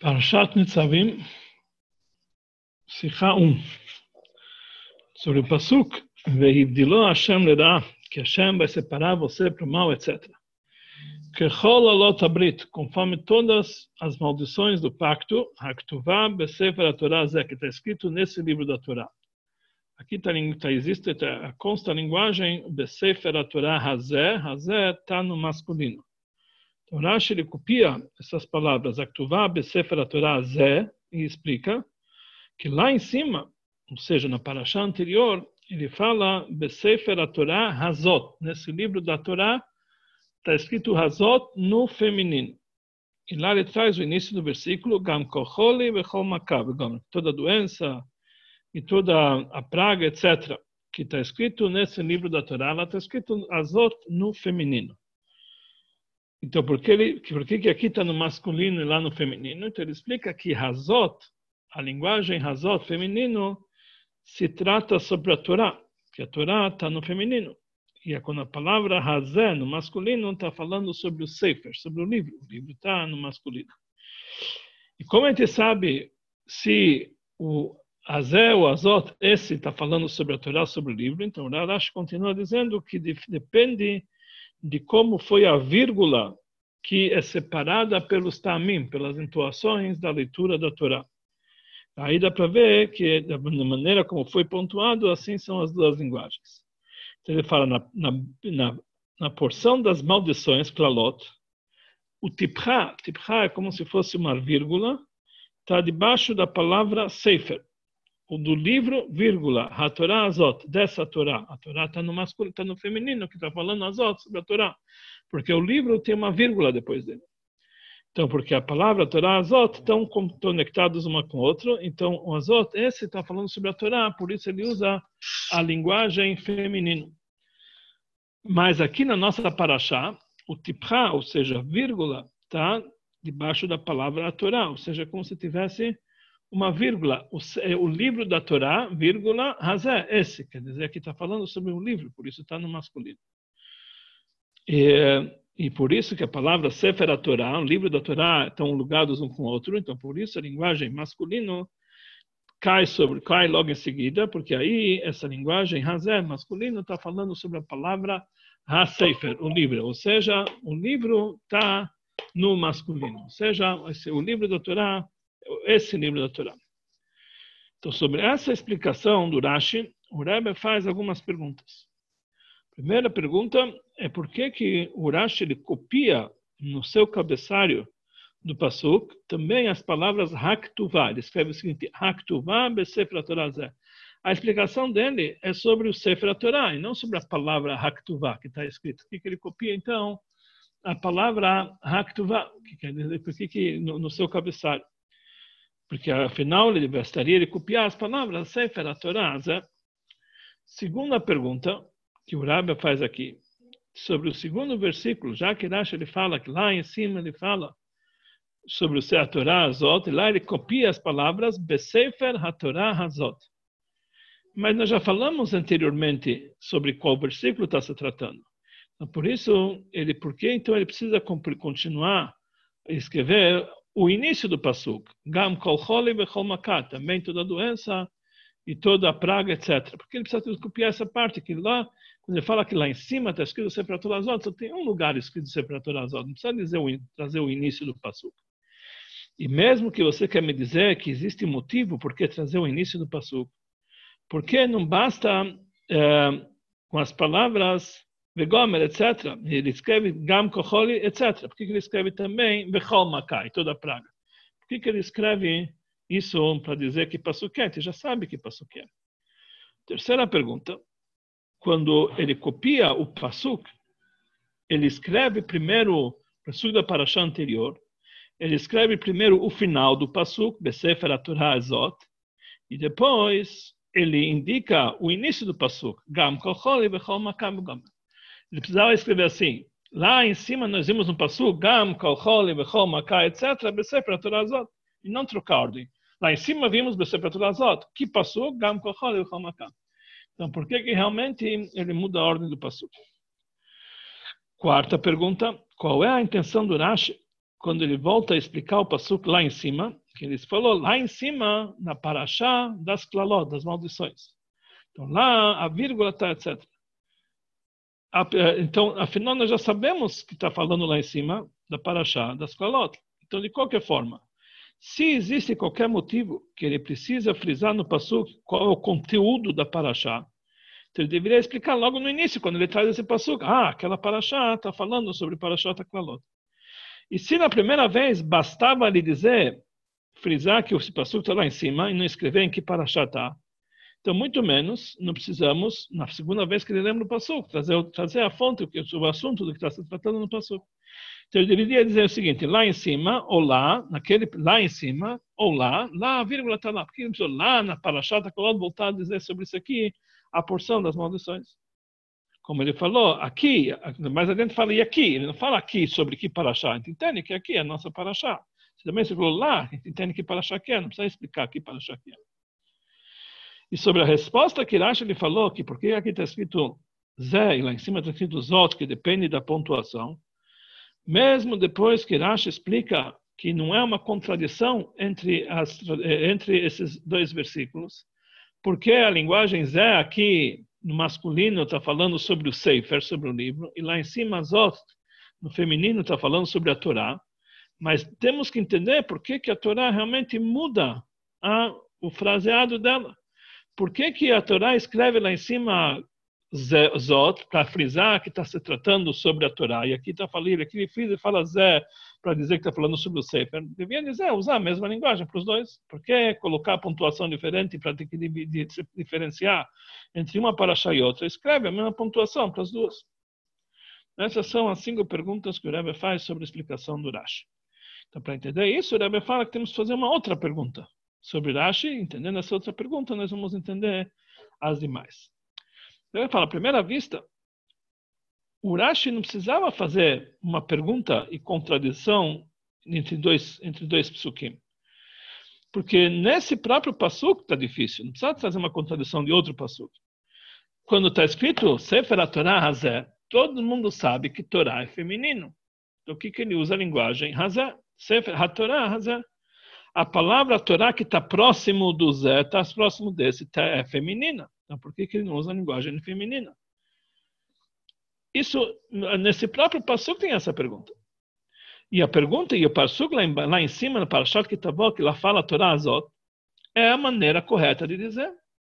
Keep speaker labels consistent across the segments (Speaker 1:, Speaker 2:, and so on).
Speaker 1: Parashat Nitzavim, Sikha 1. Sobre o Pasuk, Vehivdilo Hashem lerá, que Hashem vai separar você para o mal, etc. Kechol alot abrit, conforme todas as maldições do pacto, Haktuvá besefer Torah zé, que está escrito nesse livro da Torá. Aqui está, tá, existe, tá, consta a linguagem besefer Torah hazé, hazé está no masculino. Então, Rashi ele copia essas palavras, Aktuvá, Besefer Torah, Zé, e explica que lá em cima, ou seja, na paraxá anterior, ele fala Besefer Torah, Hazot. Nesse livro da Torá está escrito Hazot no feminino. E lá ele traz o início do versículo, Gam kocholi vechol makav, toda doença e toda a praga, etc., que está escrito nesse livro da Torá, lá está escrito Hazot no feminino. Então, por que, ele, por que, aqui está no masculino e lá no feminino? Então, ele explica que Hazot, a linguagem Hazot feminino, se trata sobre a Torá, que a Torá está no feminino. E é quando a palavra Hazé, no masculino, está falando sobre o Sefer, sobre o livro. O livro está no masculino. E como a gente sabe se o Hazé, o Azot, esse está falando sobre a Torá, sobre o livro, então o Rashi continua dizendo que depende de como foi a vírgula que é separada pelos tamim, pelas entoações da leitura da Torá. Aí dá para ver que, da maneira como foi pontuado, assim são as duas linguagens. Então ele fala na, na, na, na porção das maldições, klalot, o tipra, tipra é como se fosse uma vírgula, está debaixo da palavra sefer do livro, vírgula, a Torá Azot, dessa Torá. A Torá está no masculino, está no feminino, que está falando Azot sobre a Torá. Porque o livro tem uma vírgula depois dele. Então, porque a palavra Torá Azot estão conectados uma com a outra. Então, o Azot, esse está falando sobre a Torá, por isso ele usa a linguagem feminino. Mas aqui na nossa paraxá, o tipra, ou seja, vírgula, está debaixo da palavra Torá, ou seja, como se tivesse uma vírgula, o, é o, livro da Torá, vírgula, razé, esse, quer dizer que está falando sobre um livro, por isso está no masculino. E, e por isso que a palavra Sefer Torá, o livro da Torá, estão ligados um com o outro, então por isso a linguagem masculino cai sobre, cai logo em seguida, porque aí essa linguagem razé, masculino, está falando sobre a palavra ha-sefer, o livro, ou seja, o livro está no masculino, ou seja, o livro da Torá esse livro da Torá. Então, sobre essa explicação do Rashi, o Rebbe faz algumas perguntas. A primeira pergunta é por que, que o Rashi ele copia no seu cabeçalho do Pasuk também as palavras Haktuvá. Ele escreve o seguinte, Haktuvá Besefra Torah A explicação dele é sobre o Sefer Torah e não sobre a palavra Haktuvá que está escrito. O que, que ele copia, então? A palavra Haktuvá, que, que no, no seu cabeçalho? Porque afinal ele bastaria de copiar as palavras Sefer, a Torá. Segunda pergunta que o Rabbi faz aqui, sobre o segundo versículo, já que Rashi ele fala que lá em cima ele fala sobre o a Torá Azot, e lá ele copia as palavras Besefer HaTorah Hazot. Mas nós já falamos anteriormente sobre qual versículo está se tratando. Então, por isso, ele, por que então ele precisa continuar a escrever o início do Pasuk, Gam kol vechol makat, também toda doença e toda praga, etc. Porque ele precisa copiar essa parte, que lá, quando ele fala que lá em cima está escrito Separator Azot, só tem um lugar escrito Separator Azot, não precisa dizer trazer o início do Pasuk. E mesmo que você quer me dizer que existe motivo por que trazer o início do Pasuk, porque não basta é, com as palavras Vegomer, etc. Ele escreve Gam Kocholi, etc. Por que ele escreve também Vechol Makai, toda a praga? Por que ele escreve isso para dizer que Passuquete? Já sabe que Passuquete. Terceira pergunta. Quando ele copia o Passuk, ele escreve primeiro Passuk da Parashá anterior, ele escreve primeiro o final do Passuk, Besefer Torah Azot, e depois ele indica o início do Passuk, Gam Kocholi Vechol Makai Gomer. Ele precisava escrever assim. Lá em cima nós vimos no passo Gam, Kalcholi, Bechol, Makai, etc. Besefer Torah Zot. E não trocar a ordem. Lá em cima vimos Besefer Torah Zot. Que passo Gam, Kalcholi, Bechol, Makai. Então, por que, que realmente ele muda a ordem do passo? Quarta pergunta. Qual é a intenção do Rashi quando ele volta a explicar o Pasuk lá em cima, que ele falou lá em cima, na Parashá das Klalot, das maldições. Então lá a vírgula está, etc. Então, afinal, nós já sabemos que está falando lá em cima da Parashá das Klalot. Então, de qualquer forma, se existe qualquer motivo que ele precisa frisar no Pasuk qual é o conteúdo da Parashá, então ele deveria explicar logo no início, quando ele traz esse Pasuk. Ah, aquela Parashá está falando sobre Parashá Taklalot. E se na primeira vez bastava ele dizer, frisar que o Pasuk está lá em cima e não escrever em que Parashá está, então, muito menos, não precisamos, na segunda vez que lembra o Pasuk, trazer, trazer a fonte, o, o assunto do que está se tratando no Pasuk. Então, ele deveria dizer o seguinte, lá em cima, ou lá, naquele, lá em cima, ou lá, lá, a vírgula está lá. Porque ele precisou lá na Parashá, está voltar a dizer sobre isso aqui, a porção das maldições. Como ele falou, aqui, mais adiante fala e aqui, ele não fala aqui sobre que Parashá, a gente entende que aqui é a nossa Parashá. Se também você falou lá, a gente entende que Parashá que é, não precisa explicar que Parashá que é. E sobre a resposta que Rashi ele falou, que porque aqui está escrito Zé e lá em cima está escrito Zot, que depende da pontuação, mesmo depois que Rashi explica que não é uma contradição entre, as, entre esses dois versículos, porque a linguagem Zé aqui no masculino está falando sobre o Sefer, sobre o livro, e lá em cima Zot, no feminino, está falando sobre a Torá, mas temos que entender por que, que a Torá realmente muda a, o fraseado dela. Por que, que a Torá escreve lá em cima Zot, para frisar que está se tratando sobre a Torá, e aqui está falando, aqui ele frisa e fala Zé, para dizer que está falando sobre o Sefer. Devia dizer, usar a mesma linguagem para os dois. Por que colocar pontuação diferente para ter que diferenciar entre uma paraxá e outra? Escreve a mesma pontuação para as duas. Essas são as cinco perguntas que o Rebbe faz sobre a explicação do Rashi. Então, para entender isso, o Rebbe fala que temos que fazer uma outra pergunta sobre Rashi. Entendendo essa outra pergunta, nós vamos entender as demais. Ele fala, à primeira vista, o Rashi não precisava fazer uma pergunta e contradição entre dois, entre dois psukim. Porque nesse próprio pasuk está difícil, não precisa trazer uma contradição de outro pasuk. Quando está escrito Sefer Torah Hazé, todo mundo sabe que Torá é feminino. Então o que, que ele usa a linguagem Hazé? Sefer HaTorah Hazé. A palavra Torá que está próximo do Zé, está próximo desse, tá, é feminina. Então por que, que ele não usa a linguagem feminina? Isso, nesse próprio Passuk tem essa pergunta. E a pergunta, e o Passuk lá em, lá em cima, no Parashat Kitabó, que lá fala Torah Azot, é a maneira correta de dizer.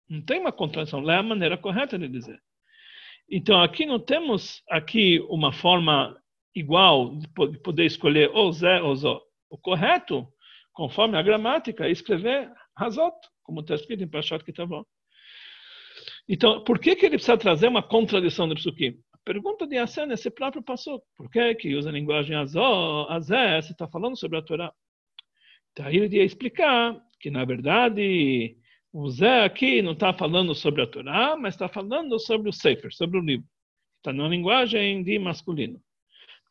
Speaker 1: Não tem uma contradição, é a maneira correta de dizer. Então, aqui não temos aqui uma forma igual de poder escolher ou Zé ou Zó. O correto, conforme a gramática, escrever Hazot, como está escrito em Parashat Kitabó. Então, por que, que ele precisa trazer uma contradição do Psukim? pergunta de Assé nesse próprio passo. Por que que usa a linguagem Azó, Azé, se está falando sobre a Torá? Então aí ele ia explicar que, na verdade, o Zé aqui não está falando sobre a Torá, mas está falando sobre o Sefer, sobre o livro. Está numa linguagem de masculino.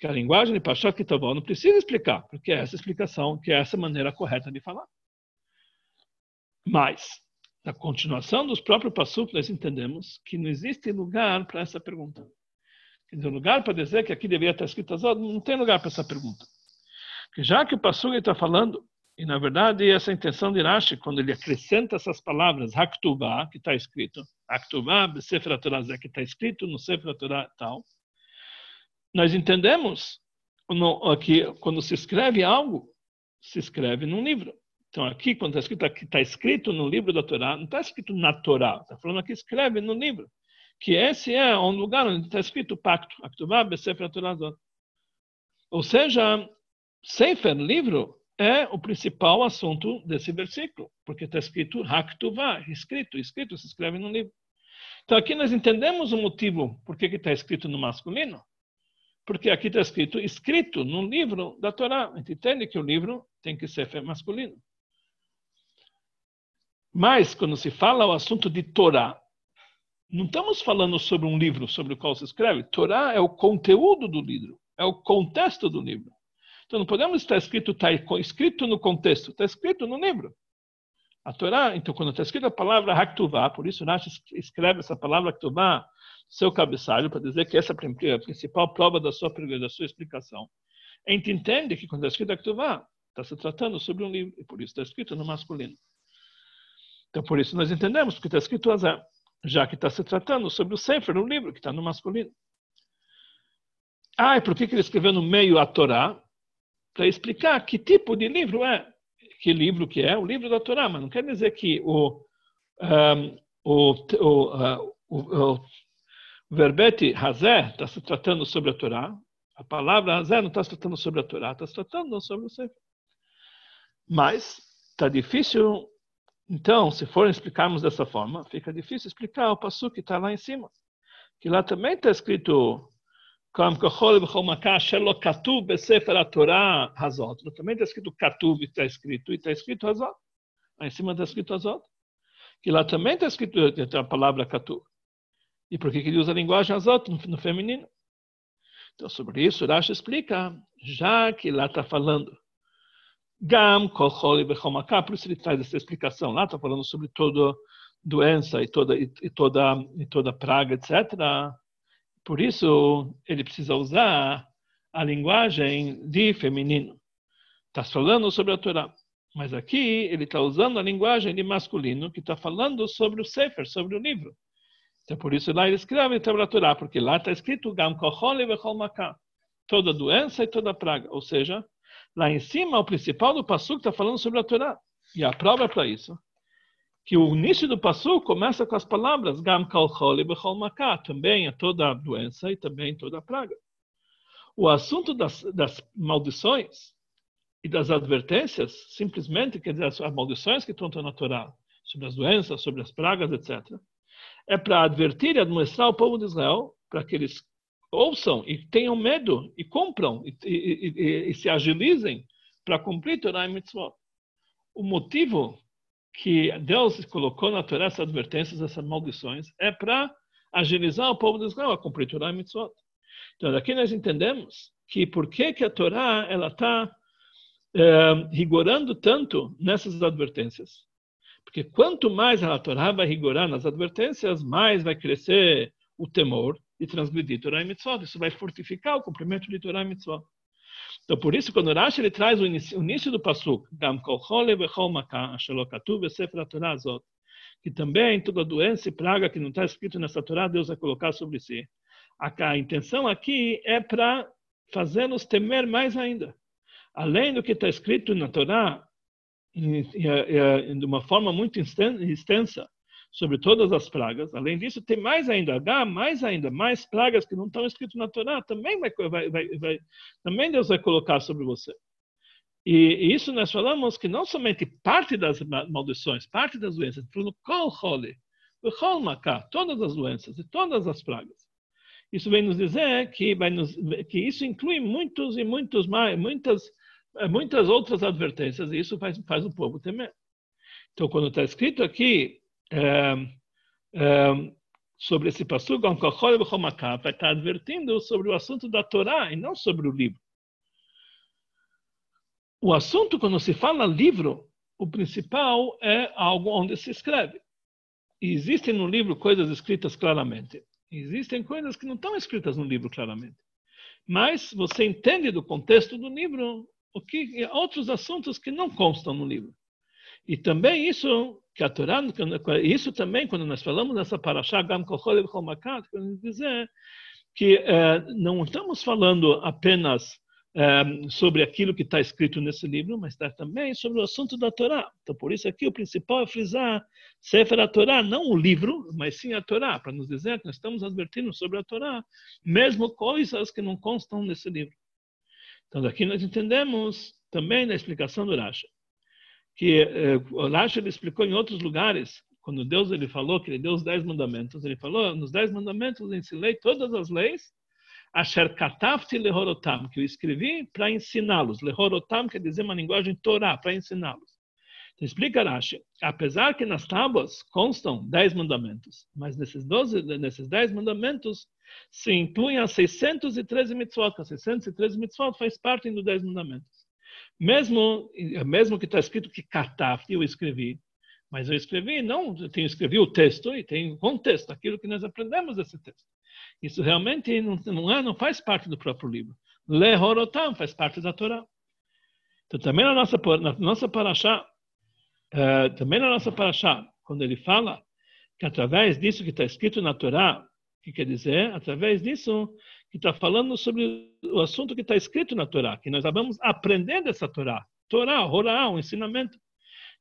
Speaker 1: Porque a linguagem de Pashat Kitabó não precisa explicar, porque é essa explicação, que é essa maneira correta de falar. Mas, na continuação dos próprios Passuk, nós entendemos que não existe lugar para essa pergunta. Quer dizer, lugar para dizer que aqui deveria estar escrito Azot, não tem lugar para essa pergunta. Porque já que o Passug está falando, e na verdade essa intenção de Rashi, quando ele acrescenta essas palavras, Haktubá, que está escrito, Haktubá, Sefer que está escrito no Sefer tal, nós entendemos que quando se escreve algo, se escreve num livro. Então aqui, quando está escrito, está escrito no livro da Torá, não está escrito na Torá, está falando aqui, escreve no livro que esse é um lugar onde está escrito pacto, Ou seja, Sefer, livro, é o principal assunto desse versículo, porque está escrito Haktuvá, escrito, escrito, se escreve no livro. Então aqui nós entendemos o motivo por que está escrito no masculino. Porque aqui está escrito escrito no livro da Torá. A gente entende que o livro tem que ser masculino. Mas quando se fala o assunto de Torá, não estamos falando sobre um livro sobre o qual se escreve. Torá é o conteúdo do livro, é o contexto do livro. Então não podemos estar escrito, está escrito no contexto, está escrito no livro. A Torá, então quando está escrita a palavra Haktuvá, por isso Rashi escreve essa palavra Haktuvá seu cabeçalho para dizer que essa é a principal prova da sua, da sua explicação. a gente entende que quando é escrito Aktuvá, está se tratando sobre um livro, e por isso está escrito no masculino. Então, por isso nós entendemos que está escrito Azar, já que está se tratando sobre o Sefer, um livro que está no masculino. Ah, e por que, que ele escreveu no meio a Torá? Para explicar que tipo de livro é. Que livro que é? O livro da Torá, mas não quer dizer que o, um, o, o, uh, o, o verbete Hazé está se tratando sobre a Torá. A palavra Hazé não está se tratando sobre a Torá, está se tratando sobre o Sefer. Mas está difícil, então, se for explicarmos dessa forma, fica difícil explicar o passo que está lá em cima. Que lá também está escrito também está escrito Katuv, está escrito, e está escrito Hazot. Lá em cima está escrito Hazot. Que lá também está escrito a palavra Katuv. E por que ele usa a linguagem Hazot no, no feminino? Então, sobre isso, Rashi explica, já que lá está falando Gam, Kolcholi, Bechomaka, por isso ele traz essa explicação. Lá está falando sobre toda doença e toda, e, e, toda, e toda praga, etc. Por isso, ele precisa usar a linguagem de feminino. Está falando sobre a Torá. Mas aqui ele está usando a linguagem de masculino, que está falando sobre o Sefer, sobre o livro. Então, por isso lá ele escreve sobre a Torá, porque lá está escrito Gam Vechol toda doença e toda praga. Ou seja, lá em cima, o principal do Passuk está falando sobre a Torá. E a prova para isso que o início do passo começa com as palavras Gam Kalcholi Bechol Maká, também é toda doença e também toda praga. O assunto das, das maldições e das advertências, simplesmente, quer dizer, as maldições que estão na Torá, sobre as doenças, sobre as pragas, etc., é para advertir e admoestar o povo de Israel, para que eles ouçam e tenham medo e cumpram e, e, e, e se agilizem para cumprir Torá e Mitzvot. O motivo que Deus colocou na Torá essas advertências, essas maldições, é para agilizar o povo de Israel a cumprir Torá e Mitzvot. Então, daqui nós entendemos que por que, que a Torá ela está é, rigorando tanto nessas advertências. Porque quanto mais a Torá vai rigorar nas advertências, mais vai crescer o temor de transgredir Torá e Mitzvot. Isso vai fortificar o cumprimento de Torá e Mitzvot. Então, por isso, quando Rashi ele traz o início, o início do pasuk, Gam azot, que também toda doença e praga que não está escrito nessa Torá, Deus vai colocar sobre si. A, a intenção aqui é para fazê-los temer mais ainda. Além do que está escrito na Torá, de uma forma muito extensa, sobre todas as pragas. Além disso, tem mais ainda, H, mais ainda, mais pragas que não estão escritas na Torá, também, vai, vai, vai, também Deus vai colocar sobre você. E, isso nós falamos que não somente parte das maldições, parte das doenças, todas as doenças e todas as pragas. Isso vem nos dizer que, vai nos, que isso inclui muitos e muitos mais, muitas, muitas outras advertências, e isso faz, faz o povo temer. Então, quando está escrito aqui é, é, sobre esse passo, vai estar advertindo sobre o assunto da Torá e não sobre o livro. O assunto, quando se fala livro, o principal é algo onde se escreve. E existem no livro coisas escritas claramente. Existem coisas que não estão escritas no livro claramente. Mas você entende do contexto do livro o que outros assuntos que não constam no livro. E também isso que a Torá, isso também, quando nós falamos nessa paraxá, Gam Kochol Makat, queremos dizer que eh, não estamos falando apenas eh, sobre aquilo que está escrito nesse livro, mas está também sobre o assunto da Torá. Então, por isso aqui o principal é frisar Sefer a Torá, não o livro, mas sim a Torá, para nos dizer que nós estamos advertindo sobre a Torá, mesmo coisas que não constam nesse livro. Então, daqui nós entendemos também na explicação do Rashi que eh, Rashi explicou em outros lugares, quando Deus ele falou que ele deu os dez mandamentos, ele falou, nos dez mandamentos ensinei todas as leis, asher katafti lehorotam, que eu escrevi para ensiná-los. Lehorotam quer dizer uma linguagem Torá, para ensiná-los. Então, explica Rashi, apesar que nas tábuas constam dez mandamentos, mas nesses, 12, nesses dez mandamentos se incluem as 613 mitzvot, as 613 mitzvot faz parte dos dez mandamentos. Mesmo, mesmo que está escrito que Kataf, eu escrevi, mas eu escrevi, não, eu tenho escrevi o texto e tem contexto, aquilo que nós aprendemos desse texto. Isso realmente não, não, é, não faz parte do próprio livro. Lehorotam faz parte da Torá. Então, também na nossa, na nossa paraxá, uh, também na nossa paraxá, quando ele fala que através disso que está escrito na Torá, que quer dizer, através disso que está falando sobre o assunto que está escrito na Torá, que nós vamos aprender dessa Torá. Torá, Horá, o ensinamento.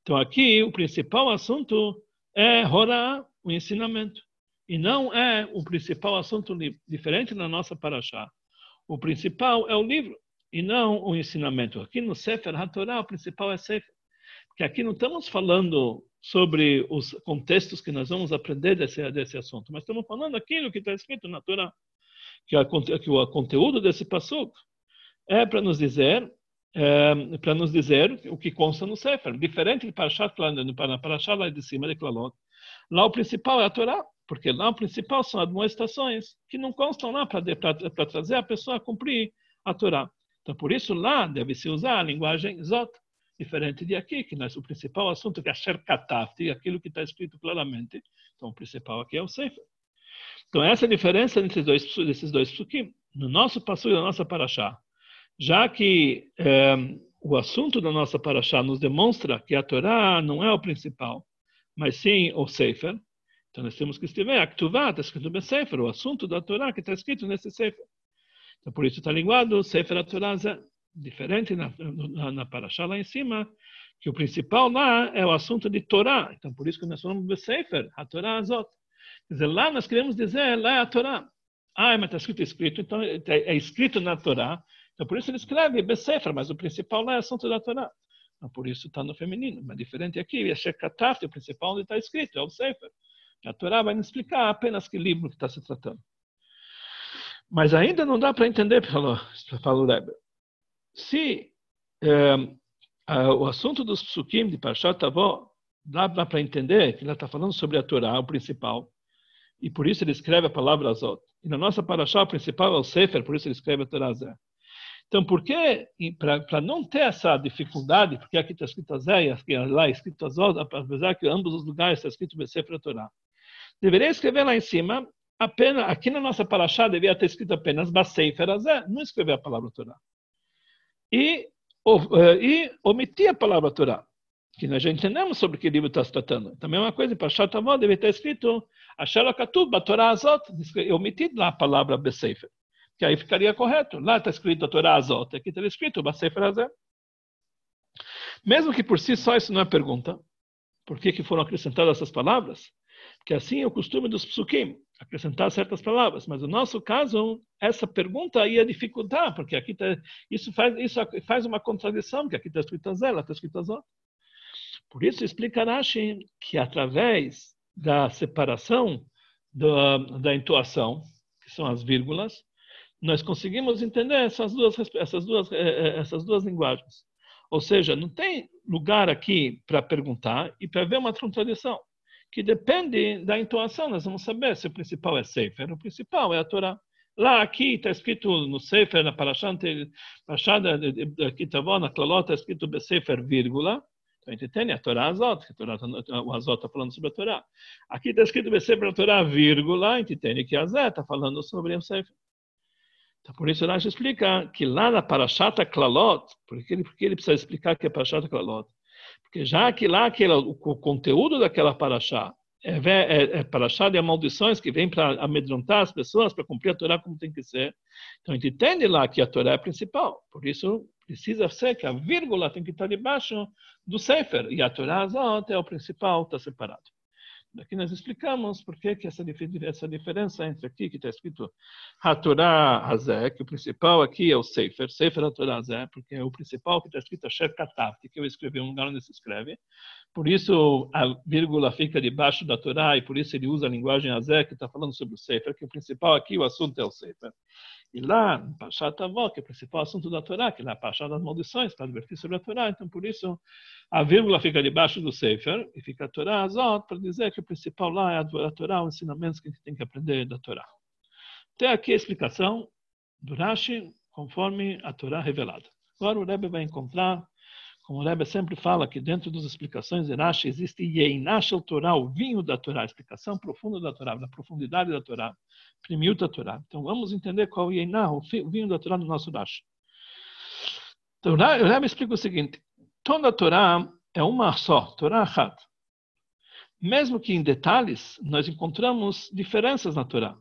Speaker 1: Então aqui o principal assunto é Horá, o ensinamento. E não é o principal assunto diferente na nossa paraxá. O principal é o livro e não o ensinamento. Aqui no Sefer HaTorah, o principal é Sefer. Porque aqui não estamos falando sobre os contextos que nós vamos aprender desse, desse assunto, mas estamos falando aquilo que está escrito na Torá. Que, a, que o conteúdo desse passuco é para nos dizer é, para nos dizer o que consta no Sefer. Diferente de Parashat, para Parashat lá de cima de Klalot. Lá o principal é a Torá, porque lá o principal são admoestações que não constam lá para trazer a pessoa a cumprir a Torá. Então, por isso, lá deve-se usar a linguagem Zot, diferente de aqui, que nós, o principal assunto que é Asher Katafti, aquilo que está escrito claramente. Então, o principal aqui é o Sefer. Então, essa é a diferença desses dois, desses dois psukim. No nosso passo da nossa paraxá, já que é, o assunto da nossa paraxá nos demonstra que a Torá não é o principal, mas sim o Sefer, então nós temos que escrever Aktuvá, está escrito no Sefer, o assunto da Torá que está escrito nesse Sefer. Então, por isso está linguado Sefer Torah, diferente na, na, na Parashá lá em cima, que o principal lá é o assunto de Torá. Então, por isso que nós falamos Sefer, a Torá Azot. Quer dizer, lá nós queremos dizer, lá é a Torá. Ah, mas está escrito, escrito, então é, é escrito na Torá. Então, por isso ele escreve Besefer, mas o principal lá é assunto da Torá. Então, por isso está no feminino. Mas diferente aqui, é Shekataf, o principal onde está escrito, é o Sefer. A Torá vai nos explicar apenas que livro que está se tratando. Mas ainda não dá para entender, falou, falou Rebbe. Se é, o assunto dos psukim de Parshat Avó dá, dá para entender que ele está falando sobre a Torá, o principal, e por isso ele escreve a palavra Azot. E na nossa Parashá, o principal é o Sefer, por isso ele escreve a Torá Zé. Então, por que, para não ter essa dificuldade, porque aqui está escrito Zé e aqui, lá é escrito Azot, apesar que em ambos os lugares está escrito Sefer Torá, deveria escrever lá em cima apenas, aqui na nossa paraxá devia ter escrito apenas Baseifer Azé, não escrever a palavra Torá. E, eh, e omitir a palavra Torá, que nós já entendemos sobre que livro está se tratando. Também uma coisa, para Shatavó deve ter escrito Ashalakatub, a Torá Azot, omitir lá a palavra Baseifer, que aí ficaria correto. Lá está escrito Torá Azot, aqui está escrito Baseifer Azé. Mesmo que por si só isso não é pergunta, por que, que foram acrescentadas essas palavras? Porque assim é o costume dos psukim acrescentar certas palavras. Mas no nosso caso, essa pergunta ia dificultar, porque aqui tá, isso, faz, isso faz uma contradição, que aqui está escrito Zé, está escrito Zó. Por isso explica Rashi que através da separação da, da intuação, que são as vírgulas, nós conseguimos entender essas duas, essas duas, eh, eh, essas duas linguagens. Ou seja, não tem lugar aqui para perguntar e para ver uma contradição que depende da entoação. Nós vamos saber se o principal é Sefer, o principal é a Torá. Lá, aqui, está escrito no Sefer, na aqui está bom, na Klalot, está escrito Sefer, vírgula. Então, a gente tem a Torá Azot, que a Torá, o Azot está falando sobre a Torá. Aqui está escrito Sefer, a Torá, vírgula, a gente que a Zé está falando sobre o Sefer. Então, por isso, Rashi explica que lá na Parashata Klalot, porque ele, ele precisa explicar que é Parashata Klalot, porque já que lá aquele, o conteúdo daquela paraxá é, é, é paraxá de maldições que vem para amedrontar as pessoas, para cumprir a Torá como tem que ser. Então a gente entende lá que a Torá é a principal. Por isso precisa ser que a vírgula tem que estar debaixo do Sefer. E a Torá é o principal, está separado. Daqui nós explicamos por que, que essa, essa diferença entre aqui, que está escrito Hatorá Hazé, que o principal aqui é o Sefer, Sefer Hatorá Hazé, porque é o principal que está escrito Asher Katavti, que eu escrevi um lugar onde se escreve. Por isso a vírgula fica debaixo da Torá e por isso ele usa a linguagem Hazé, que está falando sobre o Sefer, que o principal aqui, o assunto é o Sefer. E lá, no Pashat Avó, que é o principal assunto da Torá, que é a Pashat das maldições, para advertir sobre a Torá, então por isso a vírgula fica debaixo do Sefer e fica a Torá Azot para dizer que o principal lá é a Torá, os ensinamentos que a gente tem que aprender da Torá. Até aqui a explicação do Rashi conforme a Torá revelada. Agora o Rebbe vai encontrar como o Rebbe sempre fala, que dentro das explicações de Rashi existe Yeinash Torá, o vinho da Torá, a explicação profunda da Torá, da profundidade da Torá, primiuta da Torá. Então vamos entender qual é o Yeinah, o vinho da Torá no nosso Rashi. Então o Rebbe explica o seguinte, toda a Torá é uma só, Torá Achat. Mesmo que em detalhes, nós encontramos diferenças na Torá.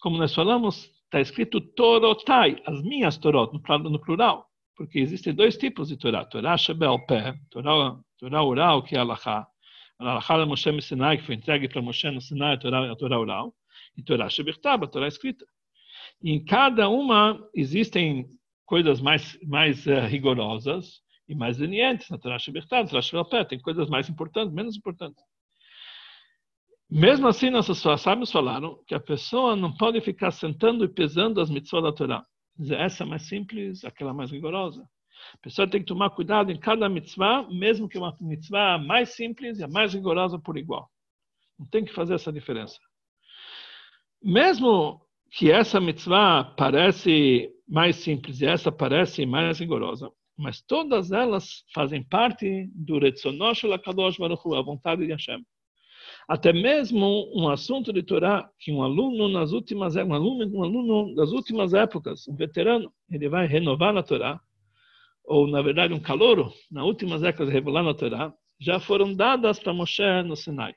Speaker 1: Como nós falamos, está escrito Torotai, as minhas Torot, no plural porque existem dois tipos de Torá. Torá Shebel Pé, Torá, Torá oral, que é Alahá. Alahá de Moshe Sinai, que foi entregue para Moshe no Sinai, a Torá, a Torá oral. E Torá Shebertab, a Torá escrita. E em cada uma existem coisas mais, mais uh, rigorosas e mais lenientes. Na Torá Shebertab, Torá Shebel Pé, tem coisas mais importantes, menos importantes. Mesmo assim, nossos sábios falaram que a pessoa não pode ficar sentando e pesando as mitzvot da Torá essa mais simples, aquela mais rigorosa. A pessoa tem que tomar cuidado em cada mitzvah, mesmo que uma mitzvah mais simples e a mais rigorosa por igual. Não tem que fazer essa diferença. Mesmo que essa mitzvah parece mais simples e essa parece mais rigorosa, mas todas elas fazem parte do Retzonosh Lakadosh Baruch a vontade de Hashem. Até mesmo um assunto de Torá que um aluno nas últimas um aluno, um aluno das últimas épocas, um veterano, ele vai renovar na Torá, ou na verdade um calouro, nas últimas décadas revelar na Torá, já foram dadas para Moshe no Sinai.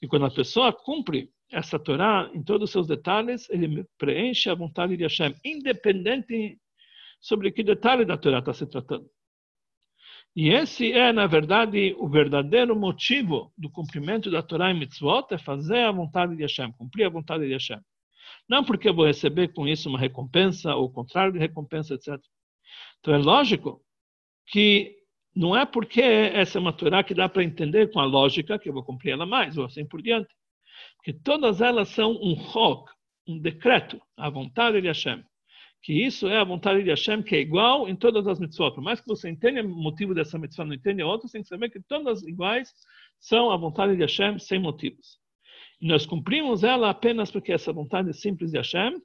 Speaker 1: E quando a pessoa cumpre essa Torá em todos os seus detalhes, ele preenche a vontade de Hashem, independente sobre que detalhe da Torá está se tratando. E esse é, na verdade, o verdadeiro motivo do cumprimento da Torá e Mitzvot, é fazer a vontade de Hashem, cumprir a vontade de Hashem. Não porque eu vou receber com isso uma recompensa, ou o contrário de recompensa, etc. Então é lógico que não é porque essa é uma Torá que dá para entender com a lógica que eu vou cumprir ela mais, ou assim por diante. Porque todas elas são um rock, um decreto, a vontade de Hashem que isso é a vontade de Hashem, que é igual em todas as mitzvot. Por mais que você entenda o motivo dessa mitzvah, não entenda outros, tem que saber que todas iguais são a vontade de Hashem sem motivos. E nós cumprimos ela apenas porque essa vontade simples de Hashem,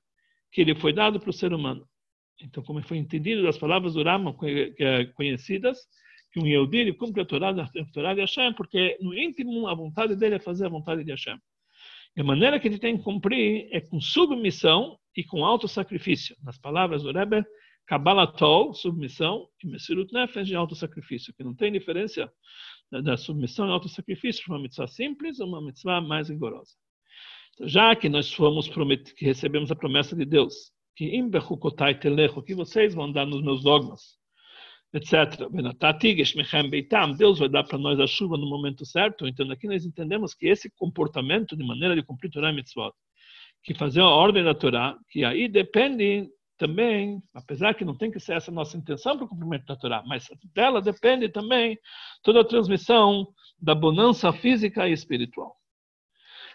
Speaker 1: que ele foi dado para o ser humano. Então, como foi entendido das palavras do Rama é conhecidas, que um Yehudi cumpre a Torá de Hashem, porque no íntimo a vontade dele é fazer a vontade de Hashem. E a maneira que ele tem que cumprir é com submissão e com alto sacrifício. Nas palavras do Rebbe, Kabbalatol, submissão, e Messirut Nefesh, de alto sacrifício, que não tem diferença da submissão e alto sacrifício para uma mitzvah simples ou uma mitzvah mais rigorosa. Então, já que nós fomos que recebemos a promessa de Deus, que que vocês vão dar nos meus dogmas, etc. Deus vai dar para nós a chuva no momento certo. Então, aqui nós entendemos que esse comportamento de maneira de cumprir Torah e Mitzvot, que fazer a ordem da Torá, que aí depende também, apesar que não tem que ser essa nossa intenção para o cumprimento da Torá, mas dela depende também toda a transmissão da bonança física e espiritual.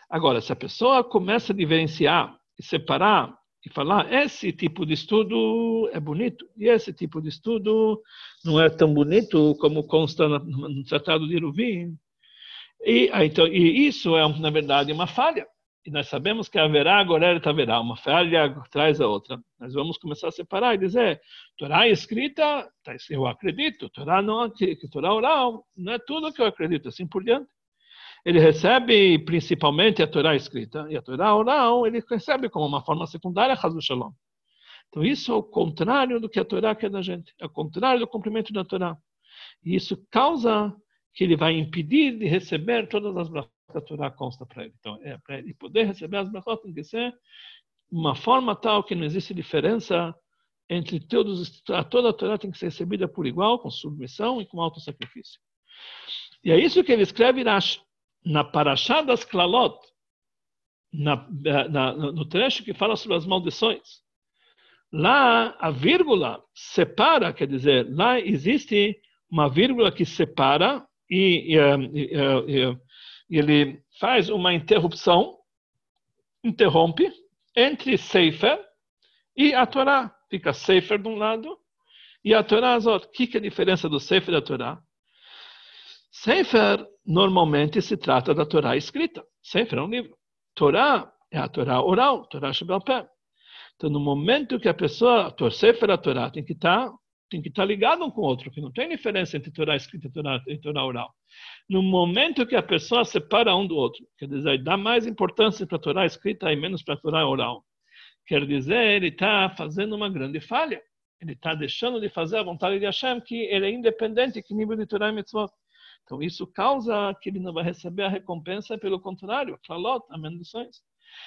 Speaker 1: Agora, se a pessoa começa a diferenciar e separar e falar esse tipo de estudo é bonito e esse tipo de estudo não é tão bonito como consta no, Tratado de Iruvim. E, então, e isso é, na verdade, uma falha. E nós sabemos que haverá, agora haverá, uma falha traz a outra. Nós vamos começar a separar e dizer, Torá escrita, tá, eu acredito, Torá não, Torá oral, não é tudo que eu acredito, assim por diante ele recebe principalmente a Torá escrita, e a Torá oral ele recebe como uma forma secundária a Hazu Shalom. Então isso é o contrário do que a Torá quer da gente, é o contrário do cumprimento da Torá. E isso causa que ele vai impedir de receber todas as brachot que a Torá consta para ele. Então, é, para ele poder receber as brachot tem que ser uma forma tal que não existe diferença entre todos, toda a Torá tem que ser recebida por igual, com submissão e com alto sacrifício. E é isso que ele escreve Rashi na Parashá das Klalot, na, na, no trecho que fala sobre as maldições, lá a vírgula separa, quer dizer, lá existe uma vírgula que separa e, e, e, e ele faz uma interrupção, interrompe entre Sefer e a Torá. Fica Sefer de um lado e a Torá outro. O que é a diferença do Sefer e da Torá? Sefer normalmente se trata da Torá escrita. Sefer é um livro. Torá é a Torá oral, Torá Shabbat. Então, no momento que a pessoa, Sefer a Torá, tem que estar tem que estar ligado um com o outro, que não tem diferença entre Torá escrita e Torá, e Torá oral. No momento que a pessoa separa um do outro, quer dizer, dá mais importância para a Torá escrita e menos para a Torá oral, quer dizer, ele está fazendo uma grande falha. Ele está deixando de fazer a vontade de Hashem, que ele é independente que nível de Torá e Mitzvot. Então, isso causa que ele não vai receber a recompensa, pelo contrário, Klalot, a maldições.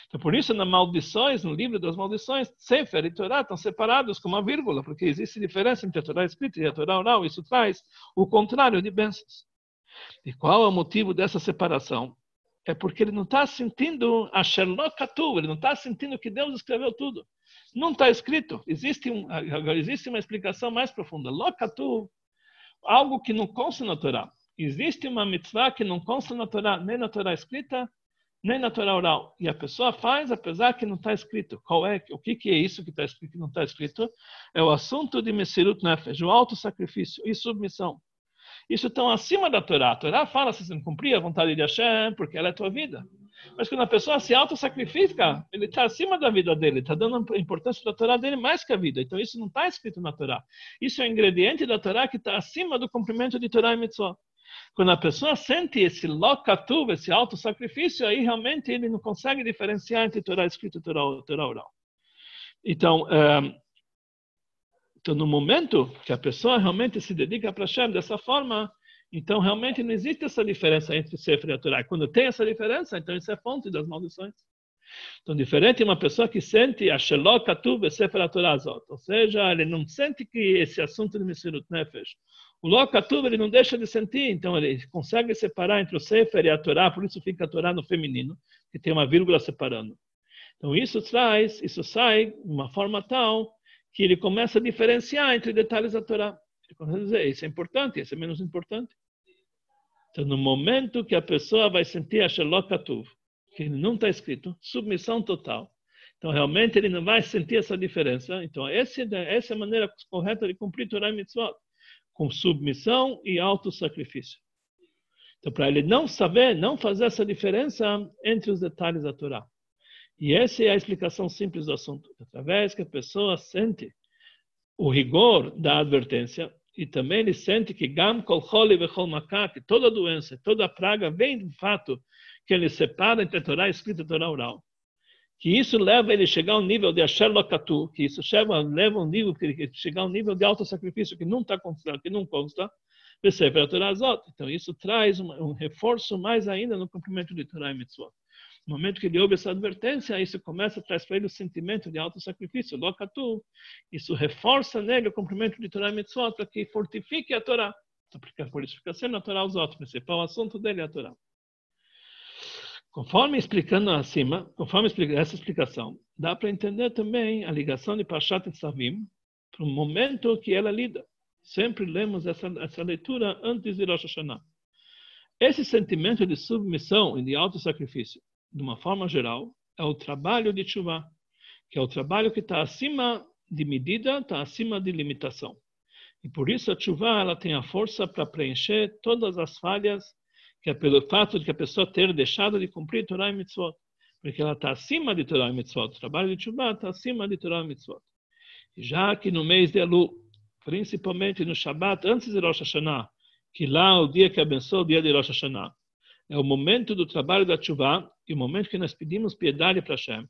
Speaker 1: Então, por isso, nas maldições, no livro das maldições, Sefer e Torá estão separados com uma vírgula, porque existe diferença entre a Torá escrita e a Torá oral. Isso traz o contrário de bênçãos. E qual é o motivo dessa separação? É porque ele não está sentindo a Sherlockatu, ele não está sentindo que Deus escreveu tudo. Não está escrito. Existe, um, existe uma explicação mais profunda. Lokatu, algo que não consta na Torá. Existe uma mitzvah que não consta na Torá, nem na Torá escrita, nem na Torá oral. E a pessoa faz apesar que não está escrito. Qual é? O que, que é isso que escrito que não está escrito? É o assunto de Messirut Nefesh, o auto-sacrifício e submissão. Isso está acima da Torá. A Torá fala se você não cumprir a vontade de Hashem, porque ela é a tua vida. Mas quando a pessoa se auto-sacrifica, ele está acima da vida dele, está dando a importância da Torá dele mais que a vida. Então isso não está escrito na Torá. Isso é um ingrediente da Torá que está acima do cumprimento de Torá e Mitzvah. Quando a pessoa sente esse lokatuv, esse auto-sacrifício, aí realmente ele não consegue diferenciar entre Torá escrita e Torá, Torá oral. Então, um, então, no momento que a pessoa realmente se dedica para Hashem dessa forma, então realmente não existe essa diferença entre Sefer e Torá. Quando tem essa diferença, então isso é fonte das maldições. Então, diferente uma pessoa que sente a Shelokatuv Sefer Torah Zot, ou seja, ele não sente que esse assunto de Mesirut Nefesh, o Lokatuv ele não deixa de sentir, então ele consegue separar entre o Sefer e a Torá, por isso fica a Torá no feminino, que tem uma vírgula separando. Então isso traz, isso sai de uma forma tal que ele começa a diferenciar entre detalhes da Torá. Ele começa a dizer, isso é importante, isso é menos importante. Então, no momento que a pessoa vai sentir a Shalokatuv, que não está escrito, submissão total, então realmente ele não vai sentir essa diferença. Então, essa, essa é a maneira correta de cumprir Torah e Mitzvot com submissão e auto-sacrifício. Então, para ele não saber, não fazer essa diferença entre os detalhes da Torá. E essa é a explicação simples do assunto. Através que a pessoa sente o rigor da advertência e também ele sente que gam kol choli vechol que toda doença, toda praga vem do fato que ele separa entre a Torá escrita e a Torá oral que isso leva ele a chegar ao nível de Asher Lokatu, que isso leva, leva um nível que chegar ao nível de alto sacrifício que não está constando, que não consta, então isso traz um, um, reforço mais ainda no cumprimento de Torah e Mitzvot. No momento que ele ouve essa advertência, isso começa a trazer para ele o sentimento de alto sacrifício, Lokatu, isso reforça nele o cumprimento de Torah e Mitzvot para que fortifique a Torá. Então, por isso fica sendo a Torá aos outros, o principal assunto dele é a Torá. Conforme explicando acima, conforme essa explicação, dá para entender também a ligação de Parshat Tzavim para o momento que ela lida. Sempre lemos essa, essa leitura antes de Rosh Hashanah. Esse sentimento de submissão e de auto-sacrifício, de uma forma geral, é o trabalho de Tshuva, que é o trabalho que está acima de medida, está acima de limitação. E por isso a Tshuva ela tem a força para preencher todas as falhas que é pelo fato de que a pessoa ter deixado de cumprir Torah e Mitzvot, porque ela está acima de Torah e Mitzvot. O trabalho de Tshuva está acima de Torah e Mitzvot. Já que no mês de Elu, principalmente no Shabat, antes de Rosh Hashanah, que lá é o dia que abençoa o dia de Rosh Hashanah, é o momento do trabalho da Tshuva e o momento que nós pedimos piedade para Hashem.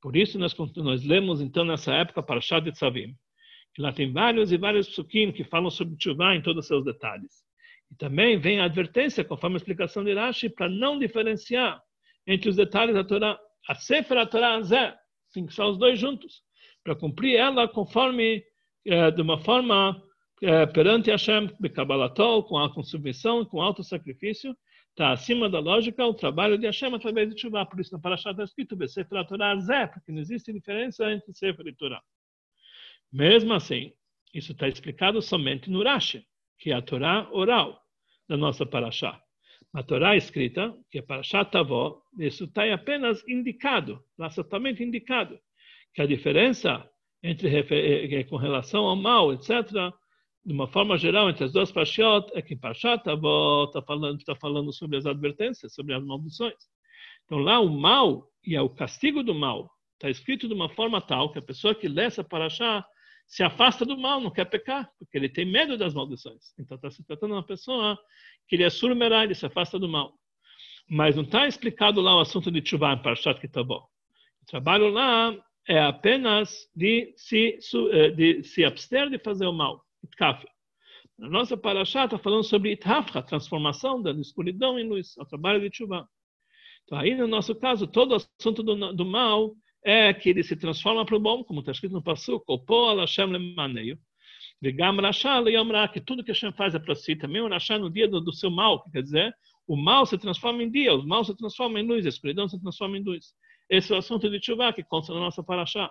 Speaker 1: Por isso nós, nós lemos então nessa época para Shad Tzavim, que lá tem vários e vários psukim que falam sobre Tshuva em todos os seus detalhes. E também vem a advertência, conforme a explicação de Rashi, para não diferenciar entre os detalhes da Torá. A Sefer a Torá Zé, sim, são os dois juntos, para cumprir ela conforme, eh, de uma forma eh, perante Hashem, Bekabalatol, com, com submissão, com alto sacrifício, está acima da lógica o trabalho de Hashem através de Tshuva. Por isso na Parashá está escrito Sefer a Torá Zé, porque não existe diferença entre Sefer e Torá. Mesmo assim, isso está explicado somente no Rashi, que é a Torá oral da nossa paraxá. Na Torá escrita, que é paraxá Tavó, isso está apenas indicado, lá totalmente indicado, que a diferença entre eh, eh, com relação ao mal, etc., de uma forma geral, entre as duas parashiot, é que Parashat Tavó está falando, tá falando sobre as advertências, sobre as maldições. Então lá o mal e o castigo do mal está escrito de uma forma tal que a pessoa que lê essa paraxá, se afasta do mal, não quer pecar, porque ele tem medo das maldições. Então está se tratando de uma pessoa que ele é surmerá, ele se afasta do mal. Mas não está explicado lá o assunto de Tchuvah em Parashat Kitabó. O trabalho lá é apenas de se, eh, de se abster de fazer o mal. Itkaf. Na nossa Parashat está falando sobre Itafra, transformação da escuridão em luz, o trabalho de Tchuvah. Então aí, no nosso caso, todo o assunto do, do mal é que ele se transforma para o bom, como está escrito no Passu, Kopó Hashem lemaneio. Vegam Rasha leyamra, que tudo que Hashem faz é para si. Também o Rasha no dia do, do seu mal, quer dizer, o mal se transforma em dia, o mal se transforma em luz, a escuridão se transforma em luz. Esse é o assunto de Tshuva que consta na nossa paraxá.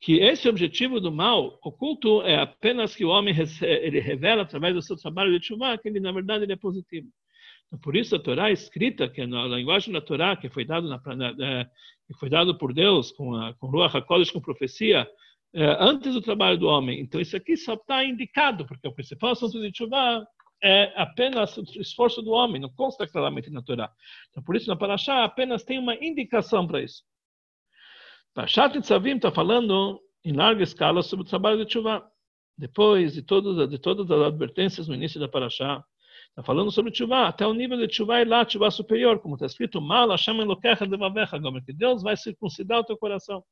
Speaker 1: Que esse objetivo do mal oculto é apenas que o homem ele revela através do seu trabalho de Tshuva que ele na verdade ele é positivo. Por isso a Torá é escrita, que é na linguagem da Torá, que foi dado na, que foi dado por Deus com a com Ruach HaKodesh, com profecia, é, antes do trabalho do homem. Então isso aqui só está indicado, porque o principal assunto de Tshuva é apenas o esforço do homem, não consta claramente na Torá. Então, por isso, na Parashá apenas tem uma indicação para isso. Parashat Nitzavim está falando em larga escala sobre o trabalho de Tshuva. Depois de, todos, de todas as advertências no início da Parashá, está falando sobre Tshuva, até o nível de Tshuva e lá, Tshuva superior, como está escrito, Mal Hashem Elokecha Devavecha, que Deus vai circuncidar o teu coração.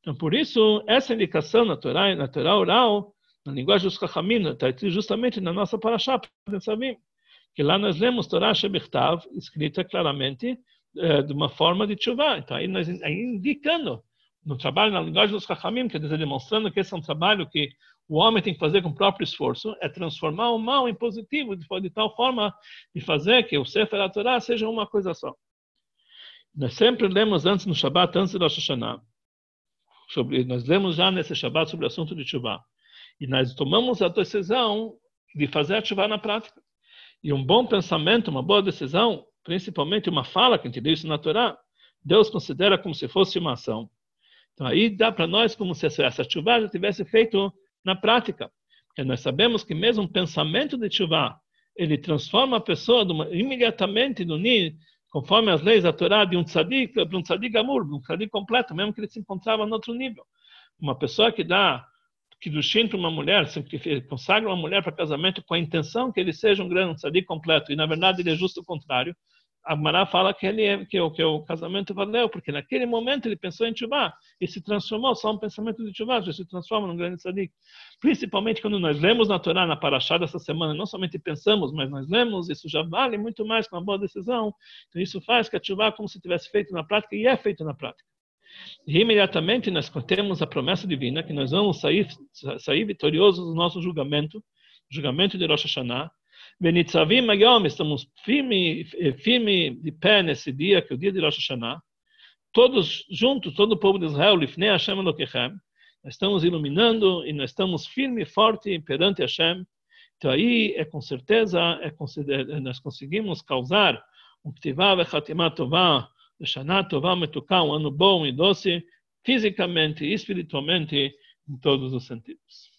Speaker 1: Então, por isso, essa indicação na Torá, na Torá oral, na linguagem dos Chachamim, está justamente na nossa Parashá, que lá nós lemos Torá Shebichtav, escrita claramente eh, de uma forma de chuva. Então, aí nós aí indicando no trabalho na linguagem dos Chachamim, quer dizer, demonstrando que esse é um trabalho que o homem tem que fazer com o próprio esforço, é transformar o mal em positivo, de, de tal forma de fazer que o Sefer Torá seja uma coisa só. Nós sempre lemos antes no Shabbat, antes do Rosh Hashanah, sobre, nós lemos já nesse Shabbat sobre o assunto de chuva. E nós tomamos a decisão de fazer ativar na prática. E um bom pensamento, uma boa decisão, principalmente uma fala que a gente diz isso na Torá, Deus considera como se fosse uma ação. Então aí dá para nós como se essa chuva já tivesse feito na prática. Porque nós sabemos que mesmo um pensamento de chuva, ele transforma a pessoa uma, imediatamente no ni, conforme as leis da Torá, de um tzadik para um tzadik amur, um tzadik completo, mesmo que ele se encontrava no outro nível. Uma pessoa que dá que do para uma mulher, consagra uma mulher para casamento com a intenção que ele seja um grande sadiq completo, e na verdade ele é justo o contrário, a Mará fala que, ele é, que, o, que o casamento valeu, porque naquele momento ele pensou em Chuvá e se transformou, só um pensamento de Chuvá já se transforma num grande sadiq. Principalmente quando nós lemos na Torá, na Parashá dessa semana, não somente pensamos, mas nós lemos, isso já vale muito mais que uma boa decisão. Então isso faz que a Chuvá como se tivesse feito na prática, e é feito na prática. E imediatamente nós temos a promessa divina que nós vamos sair, sair vitoriosos do nosso julgamento, julgamento de Rosh Hashanah. Benitzavim Agom, estamos firme, firme de pé nesse dia, que é o dia de Rosh Hashanah. Todos juntos, todo o povo de Israel, Lifnei Hashem Elokechem, nós estamos iluminando e nós estamos firme e forte perante Hashem. Então aí é com certeza, é, nós conseguimos causar um Ktivah e Chatimah Tovah Shana Tová Metuká, um ano bom e doce, fisicamente e espiritualmente, em todos os sentidos.